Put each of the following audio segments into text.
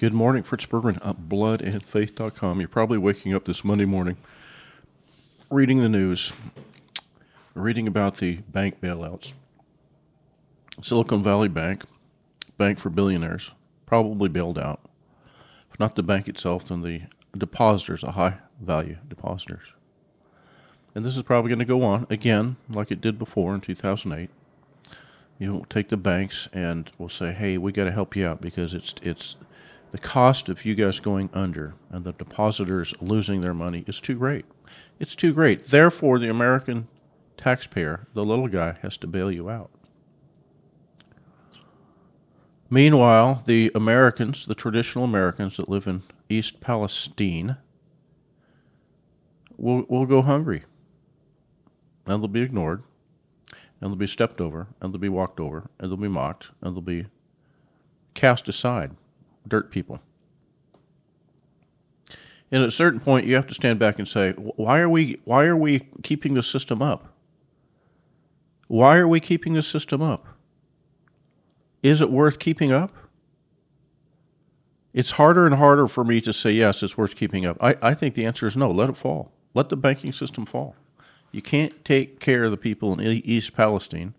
Good morning, Fritz Berggren at bloodandfaith.com. You're probably waking up this Monday morning reading the news, reading about the bank bailouts. Silicon Valley Bank, bank for billionaires, probably bailed out. If not the bank itself, then the depositors, the high value depositors. And this is probably going to go on again, like it did before in 2008. You know, take the banks and we'll say, hey, we got to help you out because it's it's the cost of you guys going under and the depositors losing their money is too great. It's too great. Therefore, the American taxpayer, the little guy, has to bail you out. Meanwhile, the Americans, the traditional Americans that live in East Palestine, will, will go hungry. And they'll be ignored, and they'll be stepped over, and they'll be walked over, and they'll be mocked, and they'll be cast aside dirt people. And at a certain point, you have to stand back and say, why are we, why are we keeping the system up? Why are we keeping the system up? Is it worth keeping up? It's harder and harder for me to say, yes, it's worth keeping up. I, I think the answer is no, let it fall. Let the banking system fall. You can't take care of the people in East Palestine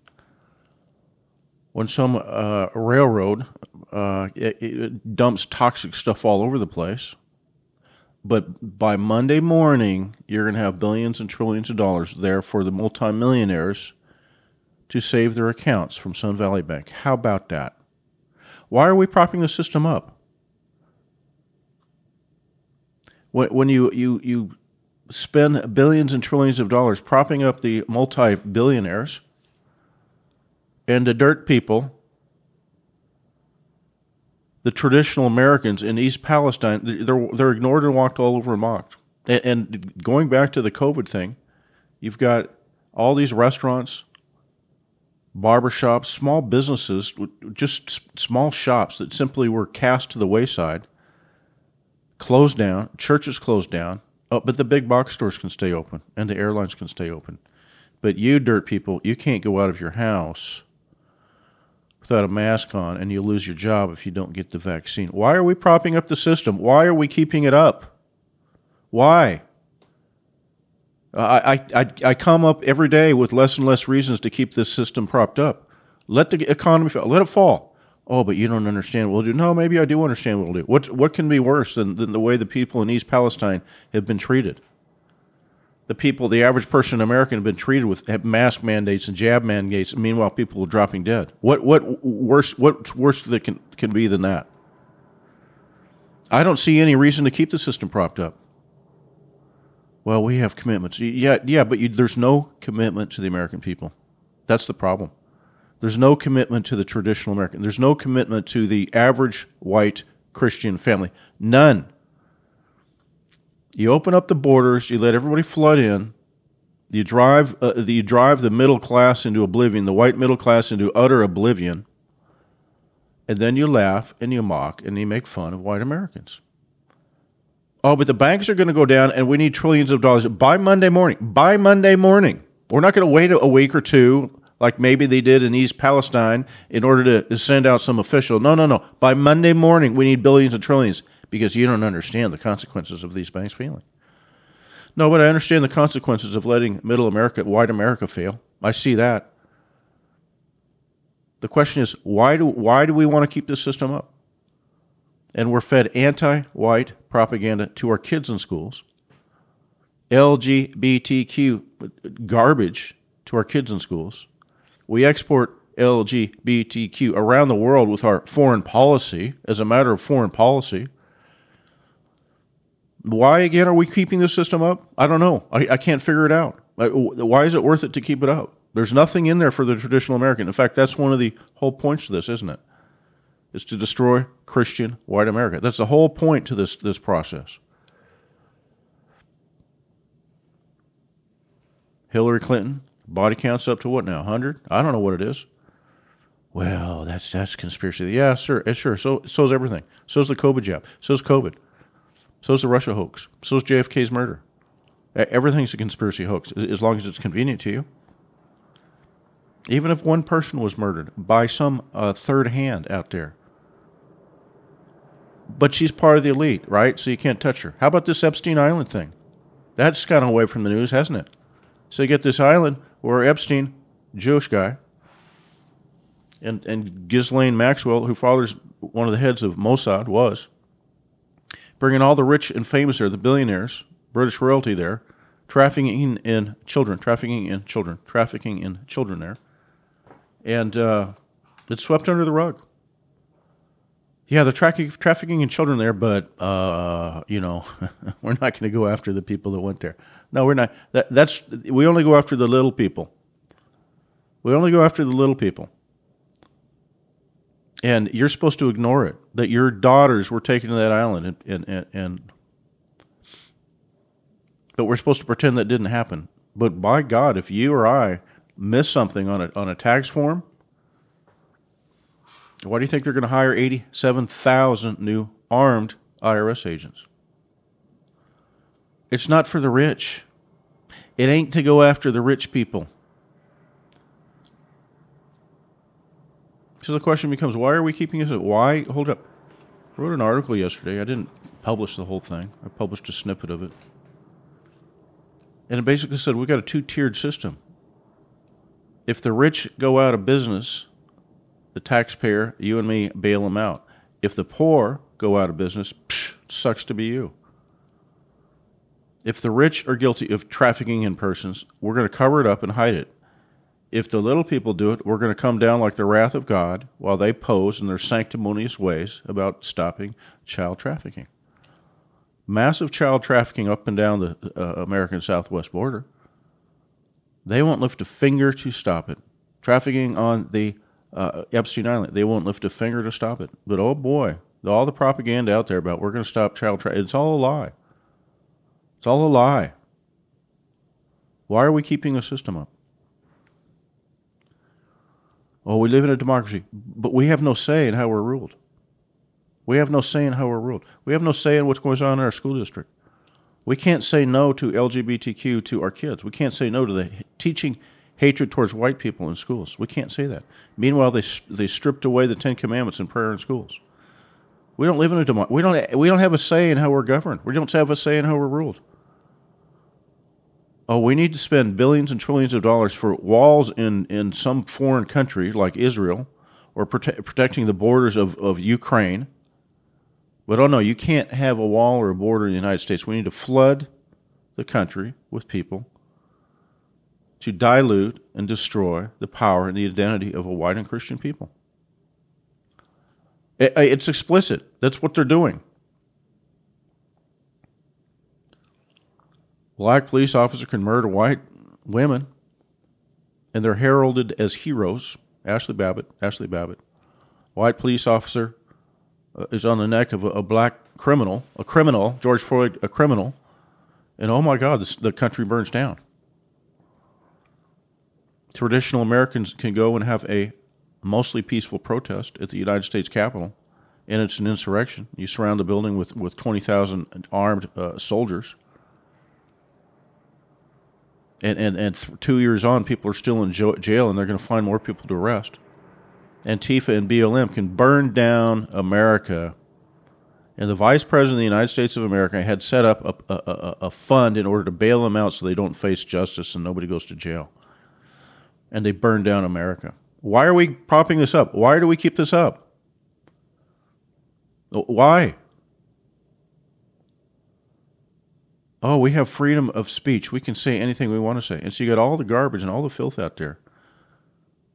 when some uh, railroad uh, it, it dumps toxic stuff all over the place. But by Monday morning, you're going to have billions and trillions of dollars there for the multimillionaires to save their accounts from Sun Valley Bank. How about that? Why are we propping the system up? When, when you, you, you spend billions and trillions of dollars propping up the multi billionaires, and the dirt people, the traditional Americans in East Palestine, they're, they're ignored and walked all over and mocked. And, and going back to the COVID thing, you've got all these restaurants, barbershops, small businesses, just small shops that simply were cast to the wayside, closed down, churches closed down. Oh, but the big box stores can stay open and the airlines can stay open. But you dirt people, you can't go out of your house without a mask on, and you lose your job if you don't get the vaccine. Why are we propping up the system? Why are we keeping it up? Why? I, I, I come up every day with less and less reasons to keep this system propped up. Let the economy fall. Let it fall. Oh, but you don't understand what we'll do. No, maybe I do understand what we'll do. What, what can be worse than, than the way the people in East Palestine have been treated? The people, the average person in America, have been treated with mask mandates and jab mandates. And meanwhile, people are dropping dead. What what worse what worse that can can be than that? I don't see any reason to keep the system propped up. Well, we have commitments. Yeah, yeah, but you, there's no commitment to the American people. That's the problem. There's no commitment to the traditional American. There's no commitment to the average white Christian family. None. You open up the borders, you let everybody flood in. You drive, uh, you drive the middle class into oblivion, the white middle class into utter oblivion. And then you laugh and you mock and you make fun of white Americans. Oh, but the banks are going to go down and we need trillions of dollars by Monday morning. By Monday morning. We're not going to wait a week or two like maybe they did in East Palestine in order to send out some official. No, no, no. By Monday morning, we need billions and trillions because you don't understand the consequences of these banks failing. No, but I understand the consequences of letting middle America, white America fail. I see that. The question is, why do, why do we want to keep this system up? And we're fed anti white propaganda to our kids in schools, LGBTQ garbage to our kids in schools. We export LGBTQ around the world with our foreign policy as a matter of foreign policy. Why again are we keeping the system up? I don't know. I, I can't figure it out. Why is it worth it to keep it up? There's nothing in there for the traditional American. In fact, that's one of the whole points to this, isn't it? it? Is to destroy Christian white America. That's the whole point to this this process. Hillary Clinton body counts up to what now? Hundred? I don't know what it is. Well, that's that's conspiracy. Yeah, sure, sure. So so's everything. So's the COVID jab. So's COVID. So's the Russia hoax. So's JFK's murder. Everything's a conspiracy hoax as long as it's convenient to you. Even if one person was murdered by some uh, third hand out there, but she's part of the elite, right? So you can't touch her. How about this Epstein Island thing? That's kind of away from the news, hasn't it? So you get this island where Epstein, Jewish guy, and and Ghislaine Maxwell, who father's one of the heads of Mossad, was bringing all the rich and famous there, the billionaires, British royalty there, trafficking in children, trafficking in children, trafficking in children there, and uh, it's swept under the rug. Yeah, the tra- trafficking in children there, but uh, you know, we're not going to go after the people that went there. No, we're not. That, that's we only go after the little people. We only go after the little people. And you're supposed to ignore it. That your daughters were taken to that island, and and, and, and but we're supposed to pretend that didn't happen. But by God, if you or I miss something on a on a tax form why do you think they're going to hire 87,000 new armed IRS agents? It's not for the rich. It ain't to go after the rich people. So the question becomes why are we keeping this? Why? Hold up. I wrote an article yesterday. I didn't publish the whole thing, I published a snippet of it. And it basically said we've got a two tiered system. If the rich go out of business, the taxpayer, you and me, bail them out. If the poor go out of business, psh, sucks to be you. If the rich are guilty of trafficking in persons, we're going to cover it up and hide it. If the little people do it, we're going to come down like the wrath of God while they pose in their sanctimonious ways about stopping child trafficking. Massive child trafficking up and down the uh, American southwest border. They won't lift a finger to stop it. Trafficking on the uh, Epstein Island. They won't lift a finger to stop it. But oh boy, all the propaganda out there about we're going to stop child trafficking, it's all a lie. It's all a lie. Why are we keeping the system up? Oh, we live in a democracy, but we have no say in how we're ruled. We have no say in how we're ruled. We have no say in what's going on in our school district. We can't say no to LGBTQ to our kids. We can't say no to the teaching hatred towards white people in schools. We can't say that. Meanwhile, they they stripped away the Ten Commandments in prayer in schools. We don't live in a democracy. We don't we don't have a say in how we're governed. We don't have a say in how we're ruled. Oh, we need to spend billions and trillions of dollars for walls in, in some foreign country like Israel or prote- protecting the borders of, of Ukraine. But oh no, you can't have a wall or a border in the United States. We need to flood the country with people to dilute and destroy the power and the identity of a white and Christian people. It's explicit. That's what they're doing. Black police officer can murder white women, and they're heralded as heroes. Ashley Babbitt, Ashley Babbitt, white police officer uh, is on the neck of a, a, black criminal, a criminal, George Floyd, a criminal, and oh my God, this, the country burns down traditional Americans can go and have a mostly peaceful protest at the United States Capitol, and it's an insurrection. You surround the building with, with 20,000 armed uh, soldiers. And, and, and th- two years on, people are still in jo- jail, and they're going to find more people to arrest. Antifa and BLM can burn down America. And the vice president of the United States of America had set up a, a, a, a fund in order to bail them out so they don't face justice and nobody goes to jail and they burned down America. Why are we propping this up? Why do we keep this up? Why? Oh, we have freedom of speech. We can say anything we want to say. And so you got all the garbage and all the filth out there.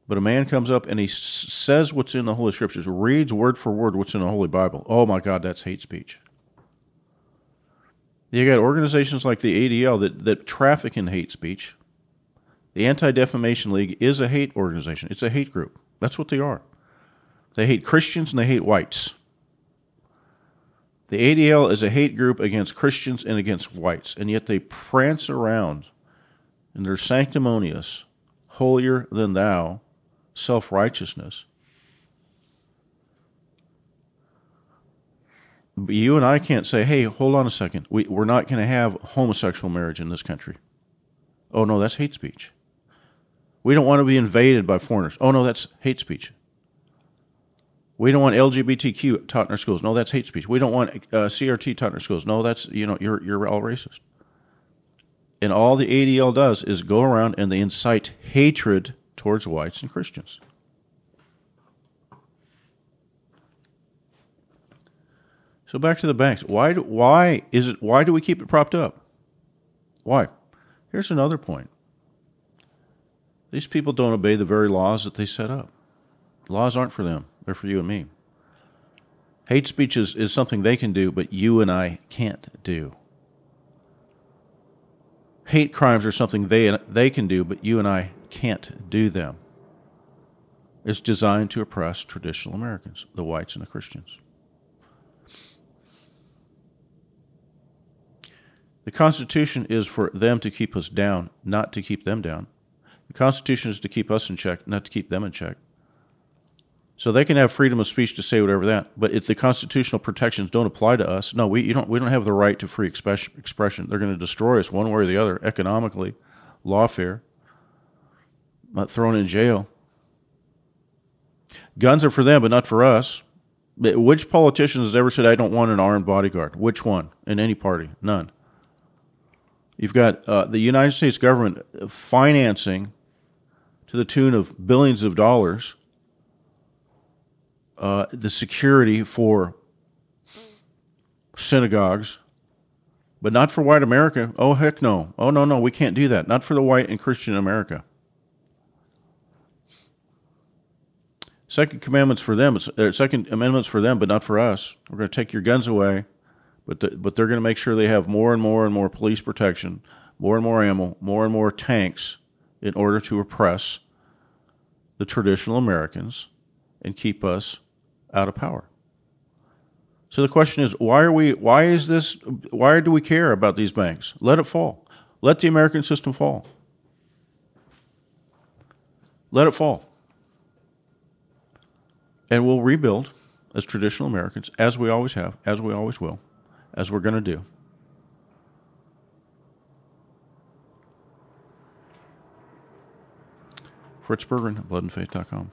But a man comes up and he s- says what's in the Holy Scriptures, reads word for word what's in the Holy Bible. Oh my God, that's hate speech. You got organizations like the ADL that, that traffic in hate speech. The Anti Defamation League is a hate organization, it's a hate group. That's what they are. They hate Christians and they hate whites. The ADL is a hate group against Christians and against whites, and yet they prance around in their sanctimonious, holier than thou self righteousness. You and I can't say, hey, hold on a second. We, we're not going to have homosexual marriage in this country. Oh, no, that's hate speech. We don't want to be invaded by foreigners. Oh, no, that's hate speech. We don't want LGBTQ taught in our schools. No, that's hate speech. We don't want uh, CRT taught in our schools. No, that's you know you're you're all racist. And all the ADL does is go around and they incite hatred towards whites and Christians. So back to the banks. Why? Do, why is it? Why do we keep it propped up? Why? Here's another point. These people don't obey the very laws that they set up. Laws aren't for them; they're for you and me. Hate speech is, is something they can do, but you and I can't do. Hate crimes are something they they can do, but you and I can't do them. It's designed to oppress traditional Americans, the whites and the Christians. The Constitution is for them to keep us down, not to keep them down. The Constitution is to keep us in check, not to keep them in check. So they can have freedom of speech to say whatever that, but if the constitutional protections don't apply to us, no, we don't we don't have the right to free expression. They're going to destroy us one way or the other, economically, lawfare, not thrown in jail. Guns are for them, but not for us. Which politician has ever said, "I don't want an armed bodyguard"? Which one in any party? None. You've got uh, the United States government financing to the tune of billions of dollars uh, the security for synagogues, but not for white America. Oh, heck no. Oh, no, no, we can't do that. Not for the white and Christian America. Second commandments for them, uh, second amendments for them, but not for us. We're going to take your guns away, but the, but they're going to make sure they have more and more and more police protection, more and more ammo, more and more tanks in order to oppress the traditional Americans and keep us out of power. So the question is, why are we? Why is this? Why do we care about these banks? Let it fall. Let the American system fall. Let it fall. And we'll rebuild as traditional Americans, as we always have, as we always will, as we're going to do. Fritz Berggren, bloodandfaith.com.